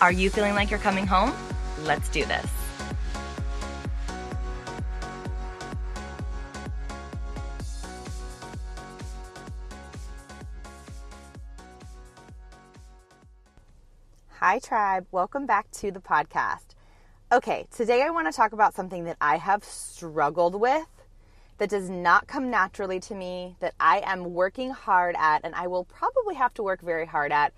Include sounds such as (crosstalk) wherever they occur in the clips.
Are you feeling like you're coming home? Let's do this. Hi, tribe. Welcome back to the podcast. Okay, today I want to talk about something that I have struggled with that does not come naturally to me, that I am working hard at, and I will probably have to work very hard at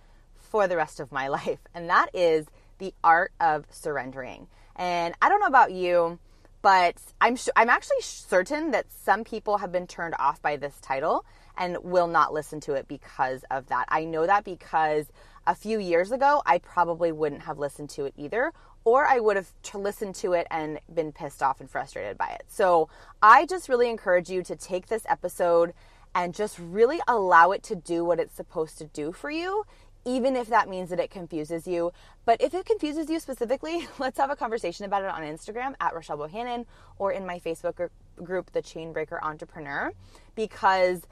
for the rest of my (laughs) life. And that is the art of surrendering. And I don't know about you, but I'm sh- I'm actually certain that some people have been turned off by this title and will not listen to it because of that. I know that because a few years ago I probably wouldn't have listened to it either or I would have t- listened to it and been pissed off and frustrated by it. So, I just really encourage you to take this episode and just really allow it to do what it's supposed to do for you even if that means that it confuses you. But if it confuses you specifically, (laughs) let's have a conversation about it on Instagram at Rochelle Bohannon or in my Facebook group, The Chainbreaker Entrepreneur, because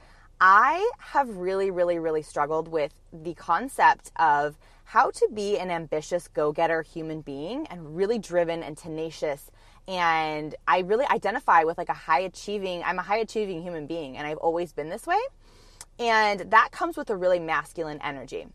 I have really, really, really struggled with the concept of how to be an ambitious go getter human being and really driven and tenacious. And I really identify with like a high achieving, I'm a high achieving human being, and I've always been this way. And that comes with a really masculine energy.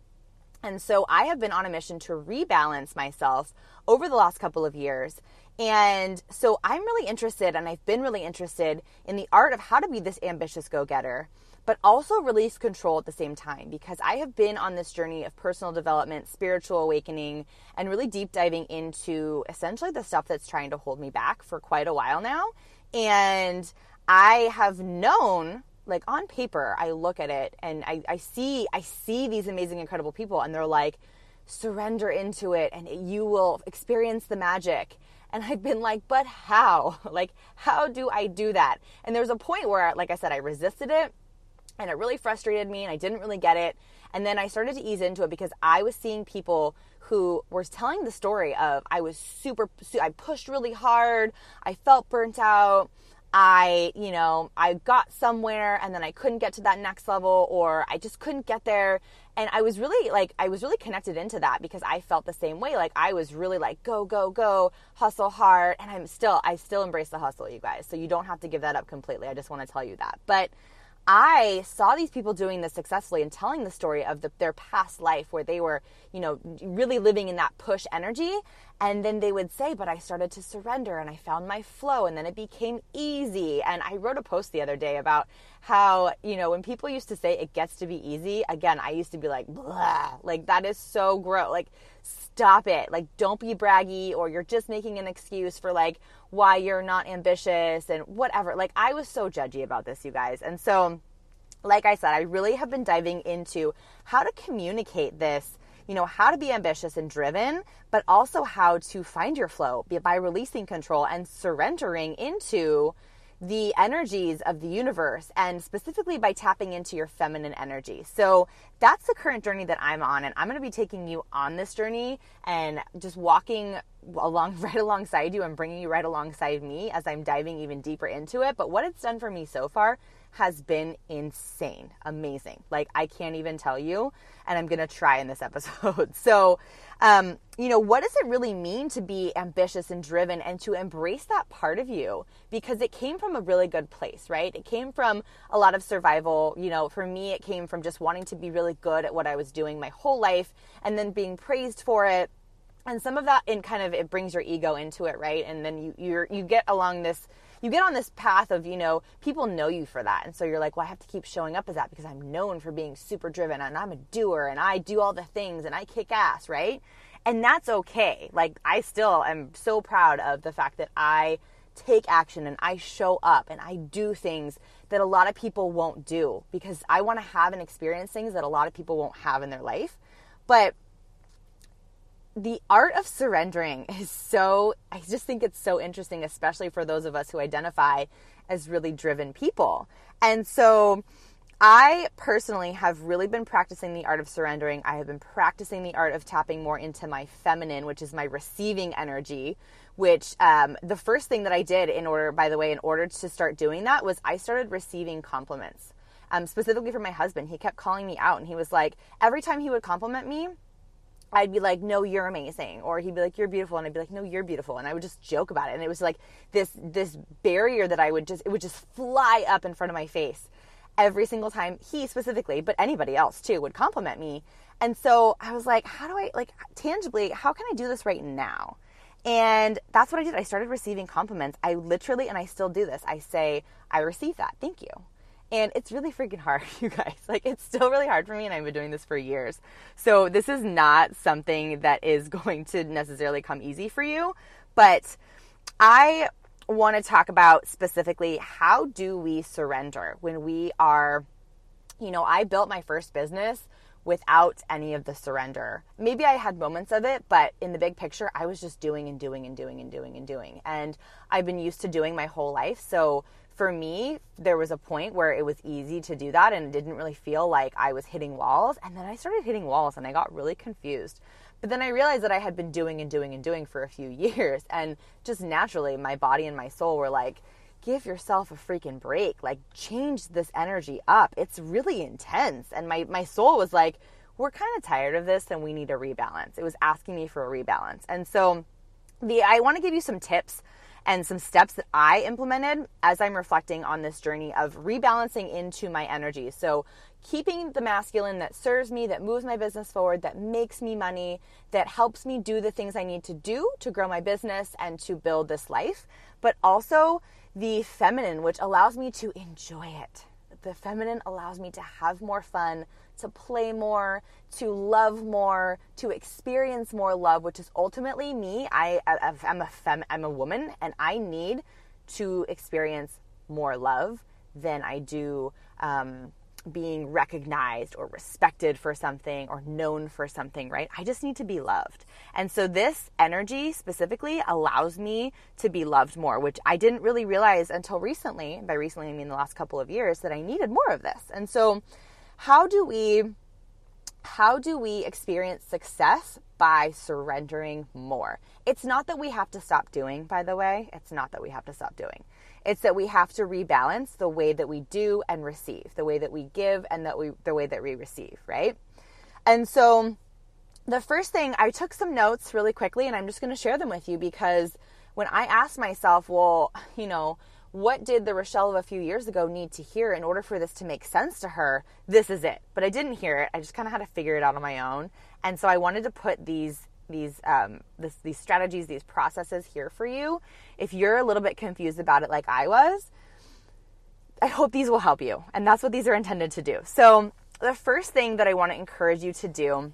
And so I have been on a mission to rebalance myself over the last couple of years. And so I'm really interested, and I've been really interested in the art of how to be this ambitious go getter, but also release control at the same time because I have been on this journey of personal development, spiritual awakening, and really deep diving into essentially the stuff that's trying to hold me back for quite a while now. And I have known like on paper i look at it and I, I see i see these amazing incredible people and they're like surrender into it and you will experience the magic. And i've been like but how? (laughs) Like how do i do that? And there's a point where like i said i resisted it and it really frustrated me and i didn't really get it. And then i started to ease into it because i was seeing people who were telling the story of i was super i pushed really hard i felt burnt out I, you know, I got somewhere and then I couldn't get to that next level or I just couldn't get there. And I was really like, I was really connected into that because I felt the same way. Like I was really like, go, go, go, hustle hard. And I'm still, I still embrace the hustle, you guys. So you don't have to give that up completely. I just want to tell you that. But I saw these people doing this successfully and telling the story of the, their past life where they were, you know, really living in that push energy. And then they would say, but I started to surrender and I found my flow and then it became easy. And I wrote a post the other day about how, you know, when people used to say it gets to be easy, again, I used to be like, blah, like that is so gross. Like, stop it. Like, don't be braggy or you're just making an excuse for like why you're not ambitious and whatever. Like, I was so judgy about this, you guys. And so, like I said, I really have been diving into how to communicate this, you know, how to be ambitious and driven, but also how to find your flow by releasing control and surrendering into the energies of the universe and specifically by tapping into your feminine energy. So that's the current journey that I'm on and I'm going to be taking you on this journey and just walking along (laughs) right alongside you and bringing you right alongside me as I'm diving even deeper into it. But what it's done for me so far has been insane, amazing. Like I can't even tell you, and I'm gonna try in this (laughs) episode. so, um, you know, what does it really mean to be ambitious and driven and to embrace that part of you? Because it came from a really good place, right? It came from a lot of survival. You know, for me, it came from just wanting to be really good at what I was doing my whole life and then being praised for it and some of that in kind of it brings your ego into it right and then you you you get along this you get on this path of, you know, people know you for that. And so you're like, well, I have to keep showing up as that because I'm known for being super driven and I'm a doer and I do all the things and I kick ass, right? And that's okay. Like, I still am so proud of the fact that I take action and I show up and I do things that a lot of people won't do because I want to have and experience things that a lot of people won't have in their life. But the art of surrendering (laughs) is so, I just think it's so interesting, especially for those of us who identify as really driven people. And so, I personally have really been practicing the art of surrendering. I have been practicing the art of tapping more into my feminine, which is my receiving energy. Which um, the first thing that I did in order, by the way, in order to start doing that was I started receiving compliments. Um, specifically from my husband, he kept calling me out, and he was like, every time he would compliment me, I'd be like, "No, you're amazing," or he'd be like, "You're beautiful," and I'd be like, "No, you're beautiful," and I would just joke about it, and it was like this this barrier that I would just it would just fly up in front of my face every single time he specifically, but anybody else too, would compliment me, and so I was like, "How do I like tangibly? How can I do this right now?" And that's what I did. I started receiving compliments. I literally, and I still do this. I say, "I received that. Thank you." And it's really freaking hard, (laughs) you guys. Like, it's still really hard for me, and I've been doing this for years. So, this is not something that is (laughs) going to necessarily come easy for you. But I want to talk about specifically how do we surrender when we are, you know, I built my first business without any of the surrender. Maybe I had moments of it, but in the big picture, I was just doing and doing and doing and doing and doing. And I've been used to doing my whole life. So for me, there was a point where it was easy to do that and it didn't really feel like I was hitting walls. And then I started hitting walls and I got really confused. But then I realized that I had been doing and doing and doing for a few (laughs) years. And just naturally, my body and my soul were like, give yourself a freaking break. Like, change this energy up. It's really intense. And my, my soul was like, we're kind of tired of this and we need a rebalance. It was asking me for a rebalance. And so, the I want to give you some tips and some steps that I implemented as I'm reflecting on this journey of rebalancing into my energy. So, keeping the masculine that serves me, that moves my business forward, that makes me money, that helps me do the things I need to do to grow my business and to build this life, but also the feminine, which allows me to enjoy it. The feminine allows me to have more fun, to play more, to love more, to experience more love, which is ultimately me. I, am a fem, I'm a woman, and I need to experience more love than I do um, being recognized or respected for something or known for something, right? I just need to be loved. And so this energy specifically allows me to be loved more, which I didn't really realize until recently. By recently, I mean the last couple of years that I needed more of this. And so how do we how do we experience success by surrendering more? It's not that we have to stop doing, by the way. It's not that we have to stop doing. It's that we have to rebalance the way that we do and receive, the way that we give and that we the way that we receive, right? And so the first thing I took some notes really quickly and I'm just going to share them with you because when I asked myself, well, you know, what did the Rochelle of a few years ago need to hear in order for this to make sense to her? This is it. But I didn't hear it. I just kind of had to figure it out on my own. And so I wanted to put these these um, this, these strategies, these processes here for you. If you're a little bit confused about it, like I was, I hope these will help you. And that's what these are intended to do. So the first thing that I want to encourage you to do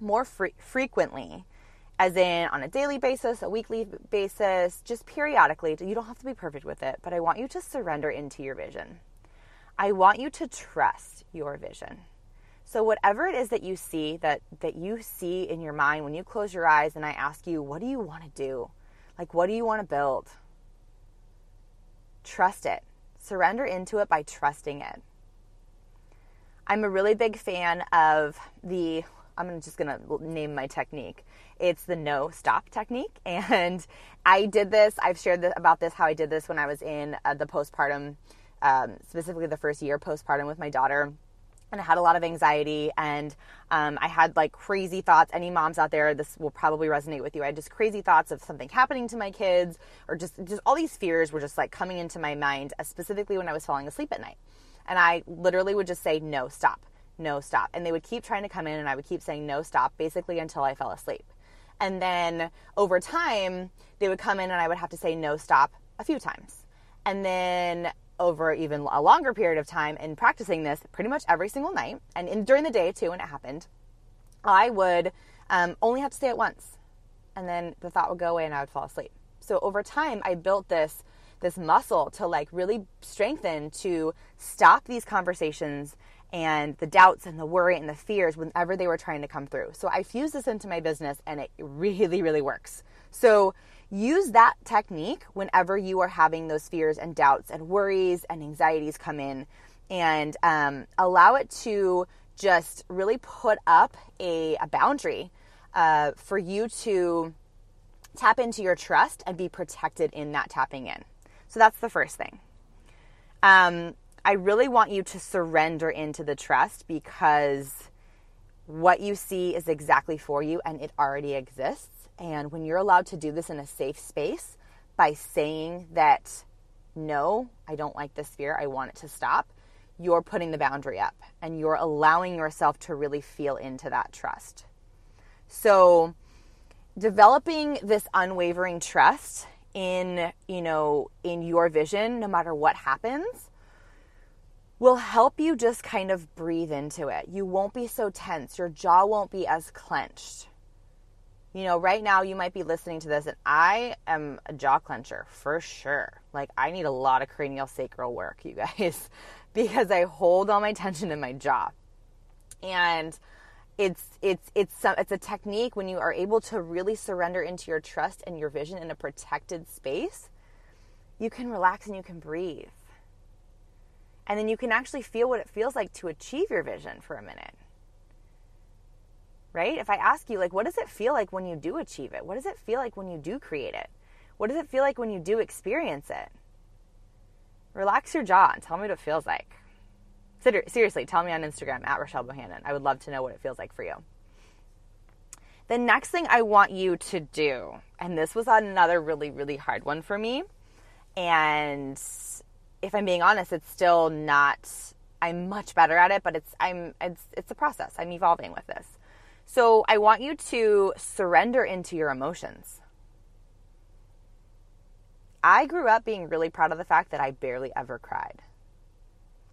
more fre- frequently as in on a daily basis, a weekly basis, just periodically. You don't have to be perfect with it, but I want you to surrender into your vision. I want you to trust your vision. So whatever it is that you see that that you see in your mind when you close your eyes and I ask you, what do you want to do? Like what do you want to build? Trust it. Surrender into it by trusting it. I'm a really big fan of the I'm just going to name my technique. It's the no stop technique. (laughs) And I did this, I've shared this, about this, how I did this when I was in uh, the postpartum, um, specifically the first year postpartum with my daughter. And I had a lot of anxiety and um, I had like crazy thoughts. Any moms out there, this will probably resonate with you. I had just crazy thoughts of something happening to my kids or just, just all these fears were just like coming into my mind, uh, specifically when I was falling asleep at night. And I literally would just say, no, stop no, stop. And they would keep trying to come in, and I would keep saying, no, stop, basically until I fell asleep. And then over time, they would come in, and I would have to say, no, stop a few times. And then over even a longer period of time in practicing this pretty much every single night, and in, during the day too, when it happened, I would um, only have to say it once. And then the thought would go away, and I would fall asleep. So over time, I built this this muscle to like really strengthen to stop these conversations and the doubts and the worry and the fears whenever they were trying to come through. So I fused this into my business and it really, really works. So use that technique whenever you are having those fears and doubts and worries and anxieties come in and um, allow it to just really put up a, a boundary uh, for you to tap into your trust and be protected in that tapping in. So that's the first thing. Um, I really want you to surrender into the trust because what you see is exactly for you and it already exists. And when you're allowed to do this in a safe space by saying that, no, I don't like this fear, I want it to stop, you're putting the boundary up and you're allowing yourself to really feel into that trust. So, developing this unwavering trust in, you know, in your vision no matter what happens will help you just kind of breathe into it. You won't be so tense. Your jaw won't be as clenched. You know, right now you might be listening to this and I am a jaw clencher for sure. Like I need a lot of cranial sacral work, you guys, (laughs) because I hold all my tension in my jaw. And it's it's it's some it's a technique when you are able to really surrender into your trust and your vision in a protected space. You can relax and you can breathe and then you can actually feel what it feels like to achieve your vision for a minute. Right? If I ask you, like, what does it feel like when you do achieve it? What does it feel like when you do create it? What does it feel like when you do experience it? Relax your jaw and tell me what it feels like. Seriously, tell me on Instagram at Rochelle Bohannon. I would love to know what it feels like for you. The next thing I want you to do, and this was another really, really hard one for me, and if I'm being honest, it's still not. I'm much better at it, but it's I'm it's it's a process. I'm evolving with this. So I want you to surrender into your emotions. I grew up being really proud of the fact that I barely ever cried.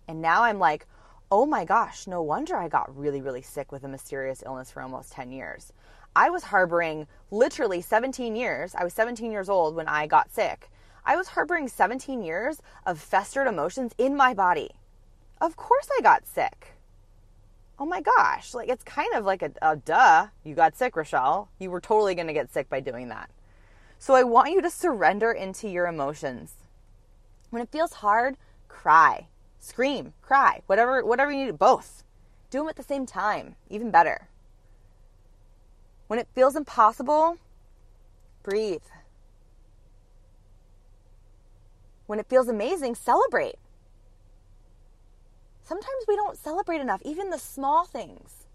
And now I'm like, oh my gosh, no wonder I got really, really sick with a mysterious illness for almost 10 years. I was harboring literally 17 years. I was 17 years old when I got sick. I was harboring 17 years of festered emotions in my body. Of course I got sick. Oh my gosh, like it's kind of like a, a duh. You got sick, Rochelle. You were totally going to get sick by doing that. So I want you to surrender into your emotions. When it feels hard, cry, scream, cry, whatever whatever you need, both. Do them at the same time, even better. When it feels impossible, breathe. When it feels amazing, celebrate. Sometimes we don't celebrate enough, even the small things.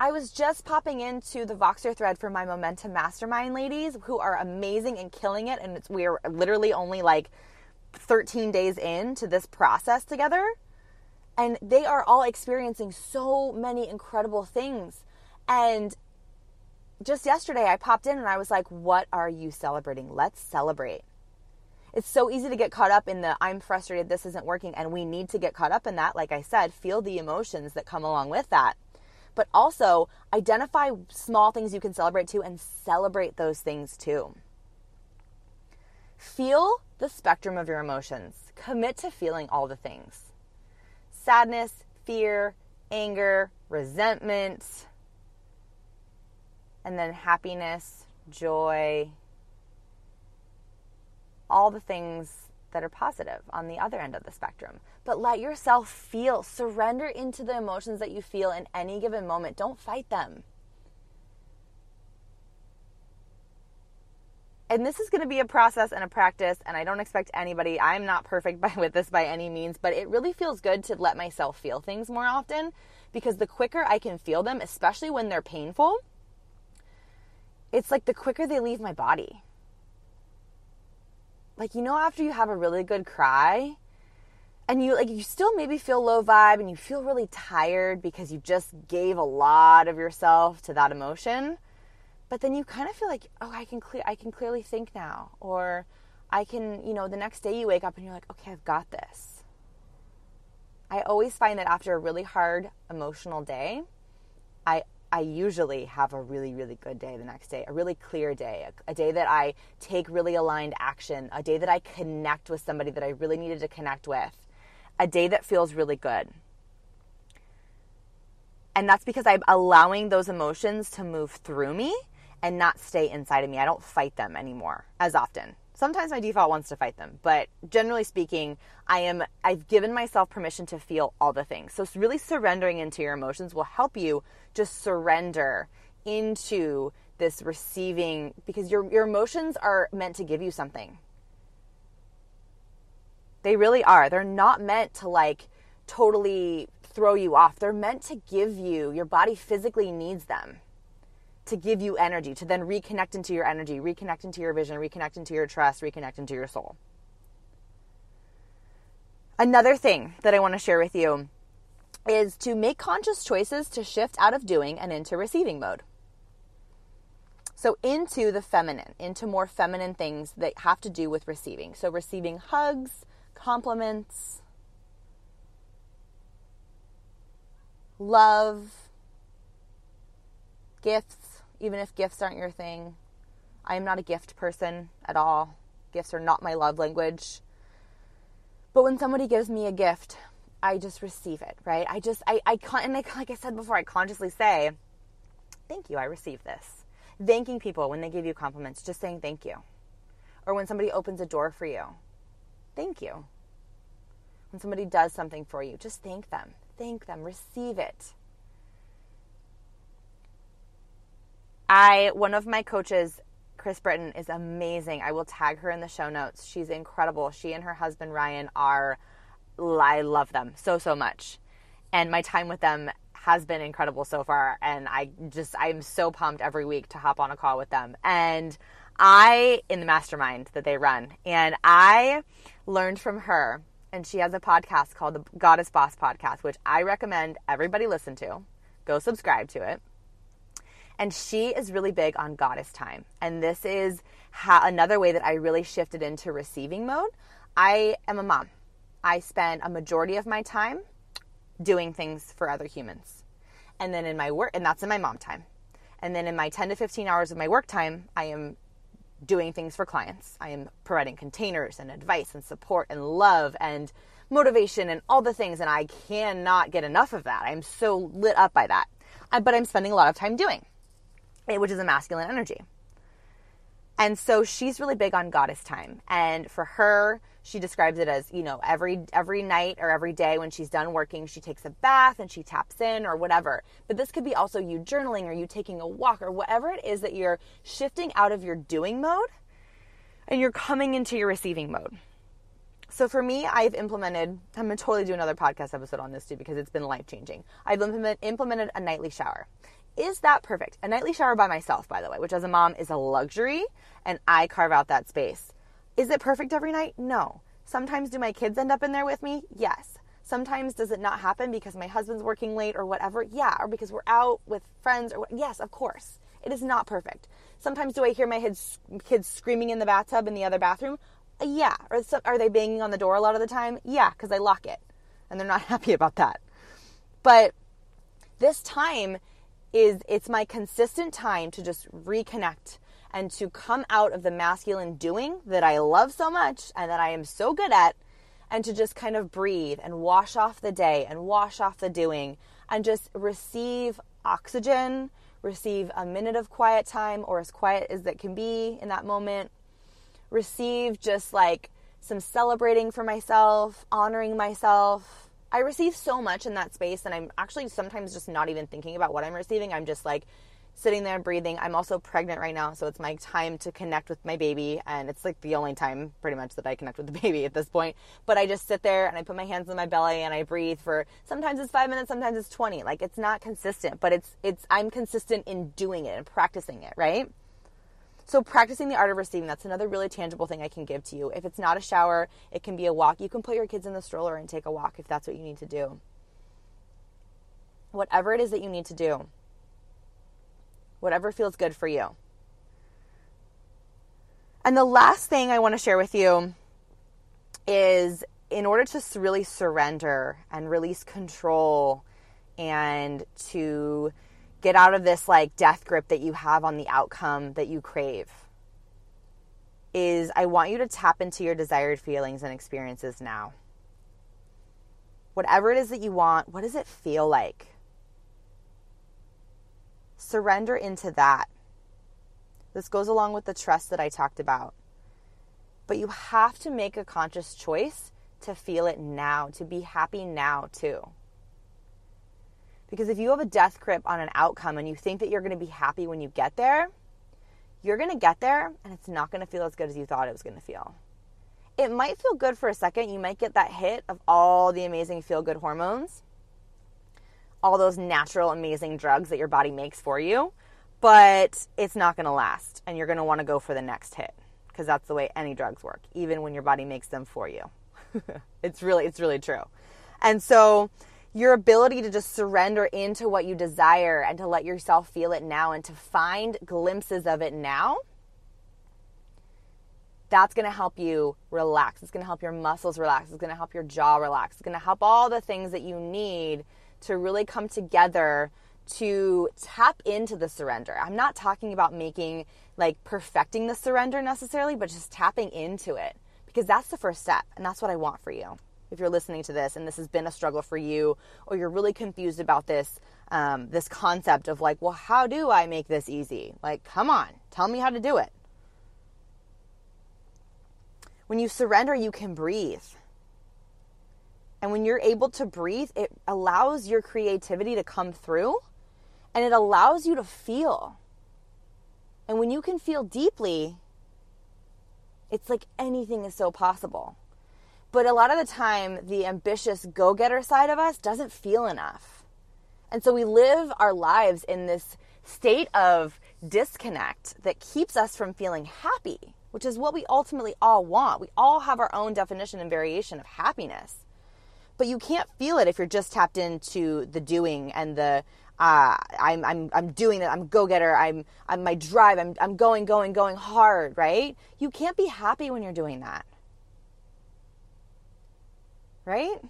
I was just popping into the Voxer thread for my Momentum Mastermind ladies who are amazing and killing it. And we're literally only like 13 days into this process together. And they are all experiencing so many incredible things. And just yesterday, I popped in and I was like, What are you celebrating? Let's celebrate it's so easy to get caught up in the I'm frustrated, this isn't working, and we need to get caught up in that. Like I said, feel the emotions that come along with that. But also identify small things you can celebrate too and celebrate those things too. Feel the spectrum of your emotions. Commit to feeling all the things sadness, fear, anger, resentment, and then happiness, joy, all the things that are positive on the other end of the spectrum. But let yourself feel, surrender into the emotions that you feel in any given moment. Don't fight them. And this is going to be a process and a practice, and I don't expect anybody, I'm not perfect (laughs) by, with this by any means, but it really feels good to let myself feel things more often because the quicker I can feel them, especially when they're painful, it's like the quicker they leave my body like you know after you have a really good cry and you like you still maybe feel low vibe and you feel really tired because you just gave a lot of yourself to that emotion but then you kind of feel like oh i can clear i can clearly think now or i can you know the next day you wake up and you're like okay i've got this. I always find that after a really hard emotional day i I usually have a really, really good day the next day, a really clear day, a, a, day that I take really aligned action, a day that I connect with somebody that I really needed to connect with, a day that feels really good. And that's because I'm allowing those emotions to move through me and not stay inside of me. I don't fight them anymore as often. Sometimes my default wants to fight them, but generally speaking, I am I've given myself permission to feel all the things. So really surrendering into your emotions will help you just surrender into this receiving because your your emotions are meant to give you something. They really are. They're not meant to like totally throw you off. They're meant to give you, your body physically needs them to give you energy, to then reconnect into your energy, reconnect into your vision, reconnect into your trust, reconnect into your soul. Another thing that I want to share with you is to make conscious choices to shift out of doing and into receiving mode. So, into the feminine, into more feminine things that have to do with receiving. So, receiving hugs, compliments, love, gifts, even if gifts aren't your thing. I am not a gift person at all. Gifts are not my love language. But when somebody gives me a gift, I just receive it, right? I just, I, I can't, and I, like I said before, I consciously say, thank you, I received this. Thanking people when they give you compliments, just saying thank you. Or when somebody opens a door for you, thank you. When somebody does something for you, just thank them thank them, receive it. I, one of my coaches, Chris Britton, is amazing. I will tag her in the show notes. She's incredible. She and her husband, Ryan, are, I love them so, so much. And my time with them has been incredible so far. And I just, I'm so pumped every week to hop on a call with them. And I, in the mastermind that they run, and I learned from her and she has a podcast called the Goddess Boss Podcast, which I recommend everybody listen to. Go subscribe to it. And she is really big on goddess time. And this is how, another way that I really shifted into receiving mode. I am a mom. I spend a majority of my time doing things for other humans. And then in my work, and that's in my mom time. And then in my 10 to 15 hours of my work time, I am doing things for clients. I am providing containers and advice and support and love and motivation and all the things. And I cannot get enough of that. I'm so lit up by that. But I'm spending a lot of time doing Eh, which is a masculine energy. And so she's really big on goddess time. And for her, she describes it as, you know, every every night or every day when she's done working, she takes a bath and she taps in or whatever. But this could be also you journaling or you taking a walk or whatever it is that you're shifting out of your doing mode and you're coming into your receiving mode. So for me, I've implemented, I'm to totally do another podcast episode on this too because it's been life changing. I've implement, implemented a nightly shower. Is that perfect? A nightly shower by myself, by the way, which as a mom is a luxury, and I carve out that space. Is it perfect every night? No. Sometimes do my kids end up in there with me? Yes. Sometimes does it not happen because my husband's working late or whatever? Yeah, or because we're out with friends or yes, of course. It is not perfect. Sometimes do I hear my kids, screaming in the bathtub in the other bathroom? Yeah. Or are they banging on the door a lot of the time? Yeah, because I lock it. And they're not (laughs) happy about that. But this time is it's my consistent time to just reconnect and to come out of the masculine doing that I love so much and that I am so good at and to just kind of breathe and wash off the day and wash off the doing and just receive oxygen, receive a minute of quiet time or as quiet as it can be in that moment, receive just like some celebrating for myself, honoring myself, I receive so much in that space, and I'm actually sometimes just not even thinking about what I'm receiving. I'm just like sitting there breathing. I'm also pregnant right now, so it's my time to connect with my baby, and it's like the only time pretty much that I connect with the (laughs) baby at this point. But I just sit there and I put my hands on my belly and I breathe for sometimes it's five minutes, sometimes it's 20. Like it's not consistent, but it's, it's, I'm consistent in doing it and practicing it, right? So, practicing the art of receiving, that's another really tangible thing I can give to you. If it's not a shower, it can be a walk. You can put your kids in the stroller and take a walk if that's what you need to do. Whatever it is that you need to do, whatever feels good for you. And the last thing I want to share with you is in order to really surrender and release control and to get out of this like death grip that you have on the outcome that you crave is I want you to tap into your desired feelings and experiences now. Whatever it is that you want, what does it feel like? surrender into that. This goes along with the trust that I talked about. But you have to make a conscious choice to feel it now, to be happy now too. Because if you have a death grip on an outcome and you think that you're going to be happy when you get there, you're going to get there and it's not going to feel as good as you thought it was going to feel. It might feel good for a second. You might get that hit of all the amazing feel good hormones, all those natural, amazing drugs that your body makes for you, but it's not going to last and you're going to want to go for the next hit because that's the way any drugs work, even when your body makes them for you. (laughs) it's really, it's really true. And so, your ability to just surrender into what you desire and to let yourself feel it now and to find glimpses of it now, that's going to help you relax. It's going to help your muscles relax. It's going to help your jaw relax. It's going to help all the things that you need to really come together to tap into the surrender. I'm not talking about making like perfecting the surrender necessarily, but just tapping into it because that's the first step. And that's what I want for you if you're listening to this and this has been a struggle for you or you're really confused about this um, this concept of like well how do i make this easy? Like come on tell me how to do it. When you surrender you can breathe. And when you're able to breathe it allows your creativity to come through and it allows you to feel. And when you can feel deeply it's like anything is so possible but a lot of the time, the ambitious go getter side of us doesn't feel enough. And so we live our lives in this state of disconnect that keeps us from feeling happy, which is what we ultimately all want. We all have our own definition and variation of happiness. But you can't feel it if you're just tapped into the doing and the uh, I'm, I'm, I'm doing it. I'm go getter. I'm, I'm my drive. I'm, I'm going, going, going hard, right? You can't be happy when you're doing that right?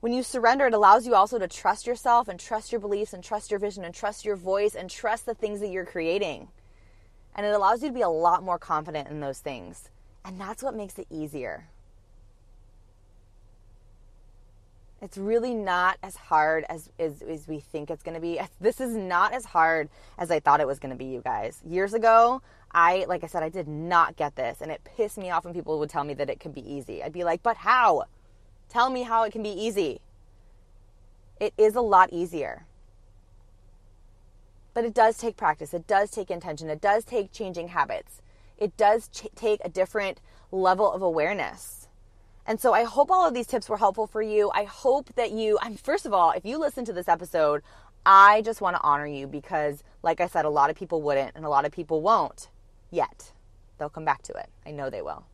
When you surrender, it allows you also to trust yourself and trust your beliefs and trust your vision and trust your voice and trust the things that you're creating. And it allows you to be a lot more confident in those things. And that's what makes it easier. It's really not as hard as, as, as we think it's going to be. (laughs) This is not as hard as I thought it was going to be, you guys. Years ago, I, like I said, I did not get this. And it pissed me off when people would tell me that it could be easy. I'd be like, but how? Tell me how it can be easy. It is a lot easier. But it does take practice. It does take intention. It does take changing habits. It does ch- take a different level of awareness. And so I hope all of these tips were helpful for you. I hope that you, I'm first of all, if you listen to this episode, I just want to honor you because, like I said, a lot of people wouldn't and a lot of people won't yet. They'll come back to it. I know they will.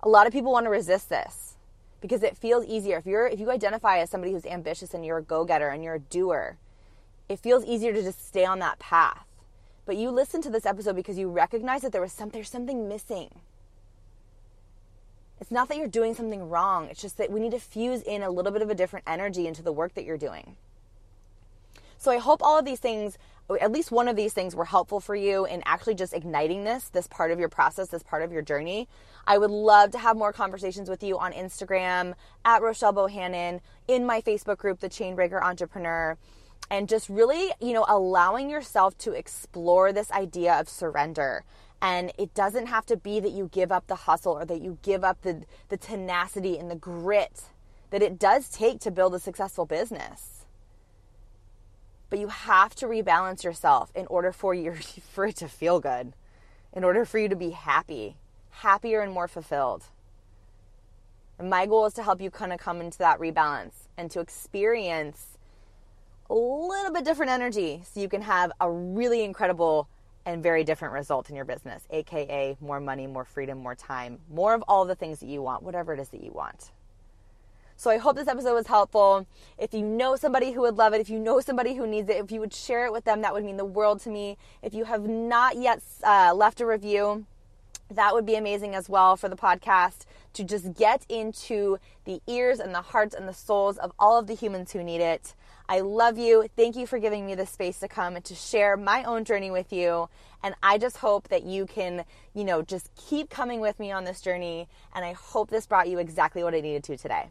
A lot of people want to resist this because it feels easier. If you're if you identify as somebody who's ambitious and you're a go-getter and you're a doer, it feels easier to just stay on that path. But you listen to this episode because you recognize that there was some there's something missing. It's not that you're doing something wrong. It's just that we need to fuse in a little bit of a different energy into the work that you're doing. So I hope all of these things at least one of these things were helpful for you in actually just igniting this, this part of your process, this part of your journey. I would love to have more conversations with you on Instagram at Rochelle Bohannon, in my Facebook group, The Chainbreaker Entrepreneur, and just really, you know, allowing yourself to explore this idea of surrender. And it doesn't have to be that you give up the hustle or that you give up the, the tenacity and the grit that it does take to build a successful business but you have to rebalance yourself in order for your (laughs) for it to feel good in order for you to be happy happier and more fulfilled. And my goal is to help you kind of come into that rebalance and to experience a little bit different energy so you can have a really incredible and very different result in your business aka more money more freedom more time more of all the things that you want whatever it is that you want so I hope this episode was helpful. If you know somebody who would love it, if you know somebody who needs it, if you would share it with them, that would mean the world to me. If you have not yet uh, left a review, that would be amazing as well for the podcast to just get into the ears and the hearts and the souls of all of the humans who need it. I love you. Thank you for giving me the space to come and to share my own journey with you. And I just hope that you can, you know, just keep coming with me on this journey. And I hope this brought you exactly what I needed to today.